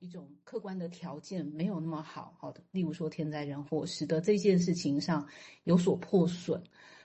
一种客观的条件没有那么好，好的，例如说天灾人祸，使得这件事情上有所破损，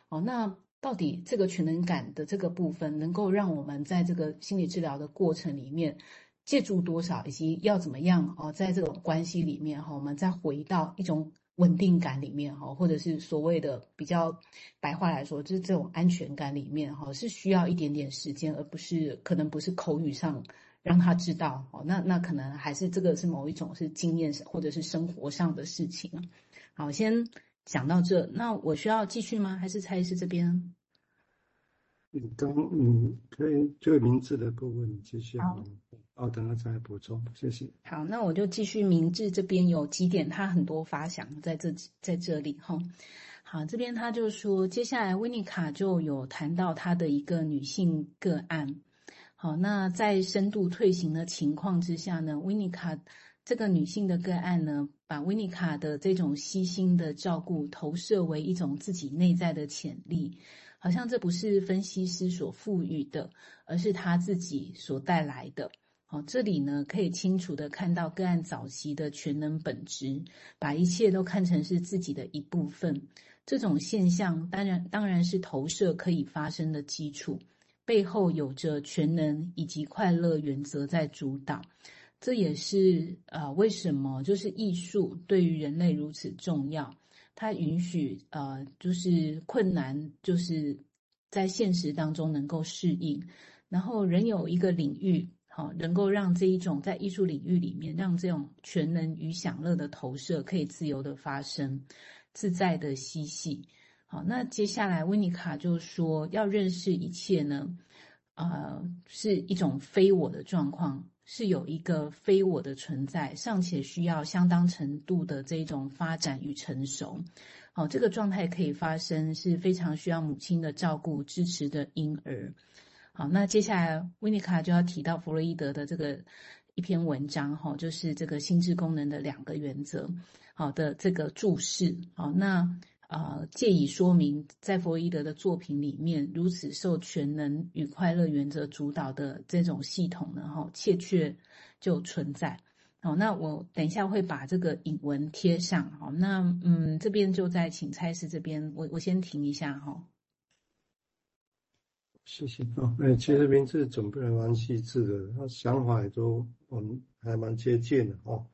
哦，那到底这个全能感的这个部分，能够让我们在这个心理治疗的过程里面借助多少，以及要怎么样哦，在这种关系里面哈，我们再回到一种。稳定感里面哈，或者是所谓的比较白话来说，就是这种安全感里面哈，是需要一点点时间，而不是可能不是口语上让他知道哦。那那可能还是这个是某一种是经验上或者是生活上的事情。好，先讲到这，那我需要继续吗？还是蔡医师这边？你刚嗯，可以就明智的部分继续。好，哦，等下再来补充，谢谢。好，那我就继续。明智这边有几点，他很多发想在这在这里哈。好，这边他就说，接下来维尼卡就有谈到他的一个女性个案。好，那在深度退行的情况之下呢，维尼卡这个女性的个案呢，把维尼卡的这种悉心的照顾投射为一种自己内在的潜力。好像这不是分析师所赋予的，而是他自己所带来的。好，这里呢可以清楚地看到个案早期的全能本质，把一切都看成是自己的一部分。这种现象当然当然是投射可以发生的基础，背后有着全能以及快乐原则在主导。这也是呃为什么就是艺术对于人类如此重要。它允许呃，就是困难，就是在现实当中能够适应，然后仍有一个领域，好，能够让这一种在艺术领域里面，让这种全能与享乐的投射可以自由的发生，自在的嬉戏。好，那接下来温妮卡就说，要认识一切呢，呃，是一种非我的状况。是有一个非我的存在，尚且需要相当程度的这种发展与成熟。好，这个状态可以发生，是非常需要母亲的照顾支持的婴儿。好，那接下来温妮卡就要提到弗洛伊德的这个一篇文章，哈，就是这个心智功能的两个原则，好的这个注释。好，那。呃，借以说明，在弗洛伊德的作品里面，如此受全能与快乐原则主导的这种系统呢，哈，确确就存在。好，那我等一下会把这个引文贴上。好，那嗯，这边就在请蔡司这边，我我先停一下哈。谢谢哦，哎，其实名字准备蛮细致的，他想法也都嗯还蛮接近的哦。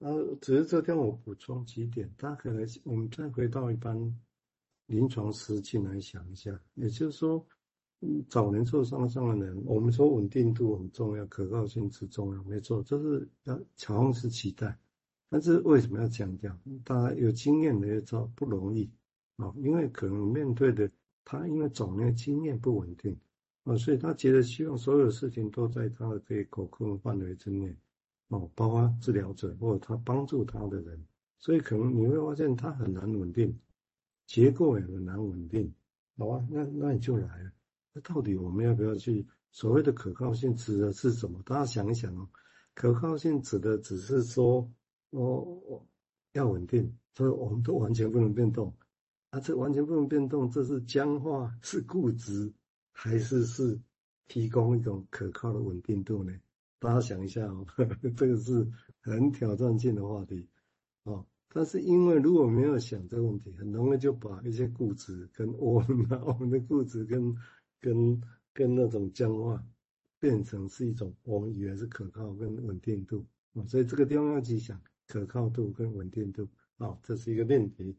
呃，只是这天我补充几点，大家可能我们再回到一般临床实际来想一下，也就是说，嗯，早年受创伤的人，我们说稳定度很重要，可靠性之重要，没错，这是要好像是期待，但是为什么要强调？大家有经验的也知道不容易啊，因为可能面对的他，因为早年经验不稳定啊，所以他觉得希望所有事情都在他的可以可控范围之内。哦，包括治疗者或者他帮助他的人，所以可能你会发现他很难稳定，结构也很难稳定，好吧？那那你就来了，那到底我们要不要去所谓的可靠性指的是什么？大家想一想哦，可靠性指的只是说，哦，要稳定，所以我们都完全不能变动，啊，这完全不能变动，这是僵化，是固执，还是是提供一种可靠的稳定度呢？大家想一下哦，这个是很挑战性的话题哦。但是因为如果没有想这个问题，很容易就把一些固执跟我们的我们的固执跟跟跟那种僵化变成是一种我们以为是可靠跟稳定度啊。所以这个地方要去想可靠度跟稳定度啊，这是一个命题。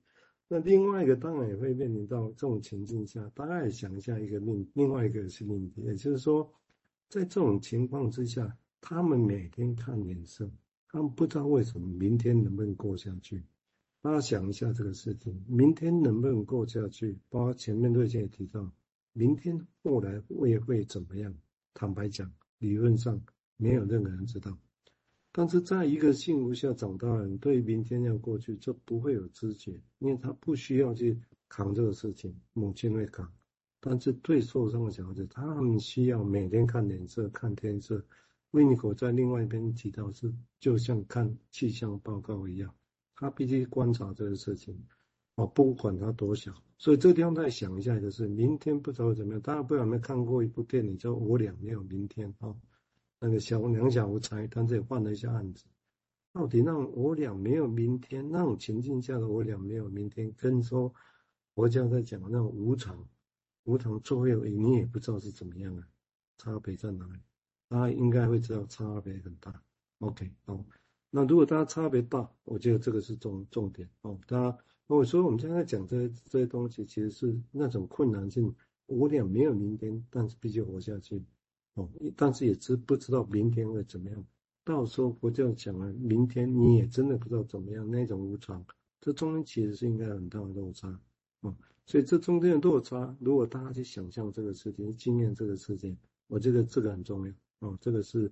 那另外一个当然也会面临到这种情境下，大家想一下一个命，另外一个是命题，也就是说在这种情况之下。他们每天看脸色，他们不知道为什么明天能不能过下去。大家想一下这个事情，明天能不能过下去？包括前面瑞姐也提到，明天后来会会怎么样？坦白讲，理论上没有任何人知道。但是在一个幸福下长大的人，对于明天要过去就不会有知觉，因为他不需要去扛这个事情，母亲会扛。但是对受伤的小孩子，他们需要每天看脸色、看天色。温妮可在另外一边提到是，就像看气象报告一样，他必须观察这个事情，哦，不管它多小。所以这个地方再想一下，就是明天不知道怎么样。大家不知道有没有看过一部电影叫《我俩没有明天》啊？那个小两小无猜，但是也换了一下案子。到底让我俩没有明天，那种情境下的我俩没有明天，跟说佛教在讲那种无常，无常最后你也不知道是怎么样啊，差别在哪里？大家应该会知道差别很大。OK，好，那如果大家差别大，我觉得这个是重重点哦。大家我说我们现在讲这这些东西，其实是那种困难性，我俩没有明天，但是必须活下去哦，但是也知不知道明天会怎么样。到时候佛教讲了，明天你也真的不知道怎么样，那种无常，这中间其实是应该很大的落差，啊，所以这中间的落差，如果大家去想象这个事情，经验这个事情，我觉得这个很重要，哦，这个是，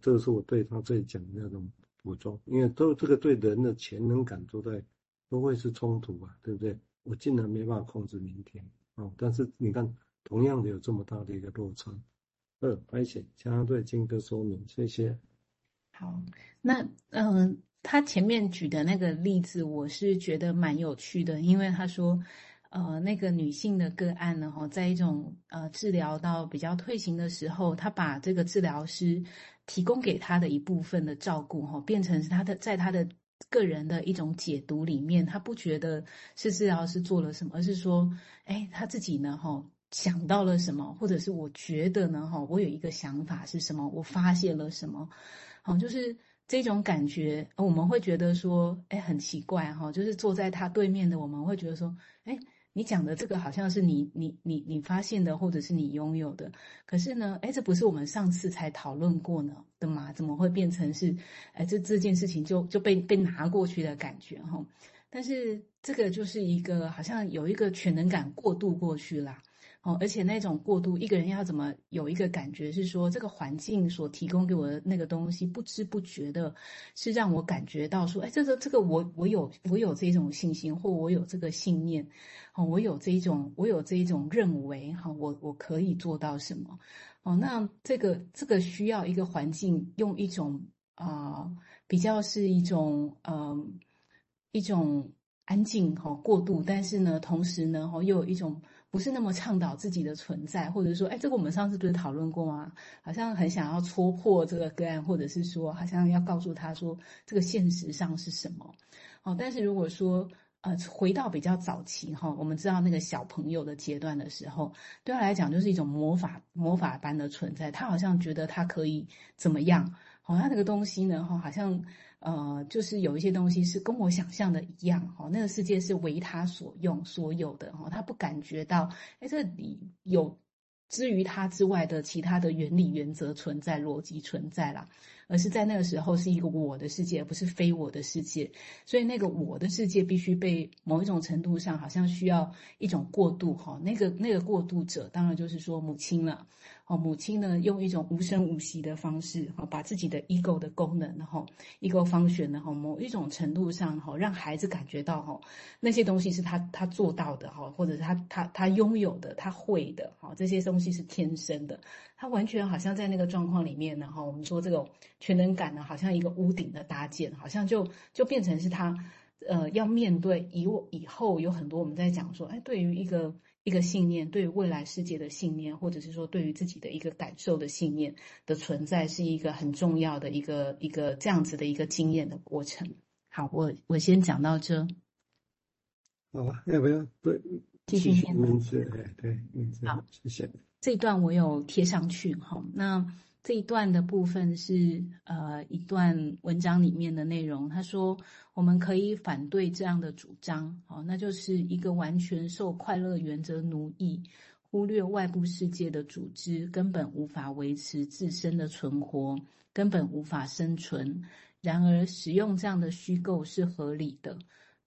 这个是我对他这里讲的那种补充，因为都这个对人的潜能感都在，都会是冲突啊，对不对？我竟然没办法控制明天，哦，但是你看，同样的有这么大的一个落差，二，而且相对金哥说明，谢谢。好，那嗯、他前面举的那个例子，我是觉得蛮有趣的，因为他说，呃，那个女性的个案呢，哈，在一种呃治疗到比较退行的时候，她把这个治疗师提供给她的一部分的照顾，哈，变成是她的在她的个人的一种解读里面，她不觉得是治疗师做了什么，而是说，哎，他自己呢，哈，想到了什么，或者是我觉得呢，哈，我有一个想法是什么，我发现了什么。好，就是这种感觉，我们会觉得说，哎，很奇怪哈。就是坐在他对面的，我们会觉得说，哎，你讲的这个好像是你、你、你、你发现的，或者是你拥有的。可是呢，哎，这不是我们上次才讨论过呢的吗？怎么会变成是，哎，这这件事情就就被被拿过去的感觉哈？但是这个就是一个好像有一个全能感过渡过去啦。而且那种过渡，一个人要怎么有一个感觉是说，这个环境所提供给我的那个东西，不知不觉的，是让我感觉到说，哎，这个这个我我有我有这种信心，或我有这个信念，哦，我有这一种我有这一种认为，哈，我我可以做到什么？哦，那这个这个需要一个环境，用一种啊、比较是一种嗯、一种安静哈过渡，但是呢，同时呢，哈又有一种。不是那么倡导自己的存在，或者说，哎，这个我们上次不是讨论过吗？好像很想要戳破这个个案，或者是说，好像要告诉他说，这个现实上是什么？哦，但是如果说，呃，回到比较早期哈，我们知道那个小朋友的阶段的时候，对他来讲就是一种魔法魔法般的存在，他好像觉得他可以怎么样？好像那个东西呢，哈，好像。呃，就是有一些东西是跟我想象的一样，哈，那个世界是为他所用、所有的，哈，他不感觉到，哎，这里有之于他之外的其他的原理、原则存在、逻辑存在了。而是在那个时候是一个我的世界，而不是非我的世界，所以那个我的世界必须被某一种程度上好像需要一种过渡，哈，那个那个过渡者当然就是说母亲了。哦，母亲呢，用一种无声无息的方式，哈，把自己的 ego 的功能，然后 ego 方选呢，哈，某一种程度上，哈，让孩子感觉到，哈，那些东西是他他做到的，哈，或者是他他他拥有的，他会的，哈，这些东西是天生的，他完全好像在那个状况里面呢，哈，我们说这种全能感呢，好像一个屋顶的搭建，好像就就变成是他，呃，要面对以我以后有很多我们在讲说，哎，对于一个。一个信念，对于未来世界的信念，或者是说对于自己的一个感受的信念的存在，是一个很重要的一个一个这样子的一个经验的过程。好，我我先讲到这。好吧，要不要对继续念名字？对对，名字。好，谢谢。这一段我有贴上去哈，那。这一段的部分是呃一段文章里面的内容。他说，我们可以反对这样的主张，哦，那就是一个完全受快乐原则奴役、忽略外部世界的组织，根本无法维持自身的存活，根本无法生存。然而，使用这样的虚构是合理的。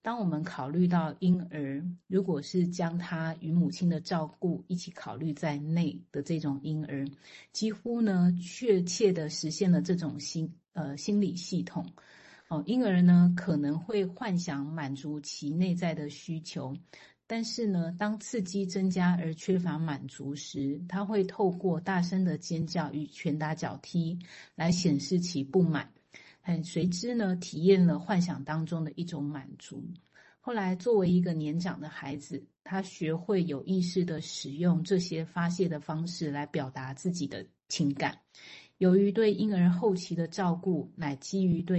当我们考虑到婴儿，如果是将他与母亲的照顾一起考虑在内的这种婴儿，几乎呢确切地实现了这种心呃心理系统。哦，婴儿呢可能会幻想满足其内在的需求，但是呢，当刺激增加而缺乏满足时，他会透过大声的尖叫与拳打脚踢来显示其不满。很随之呢，体验了幻想当中的一种满足。后来，作为一个年长的孩子，他学会有意识地使用这些发泄的方式来表达自己的情感，由于对婴儿后期的照顾，乃基于对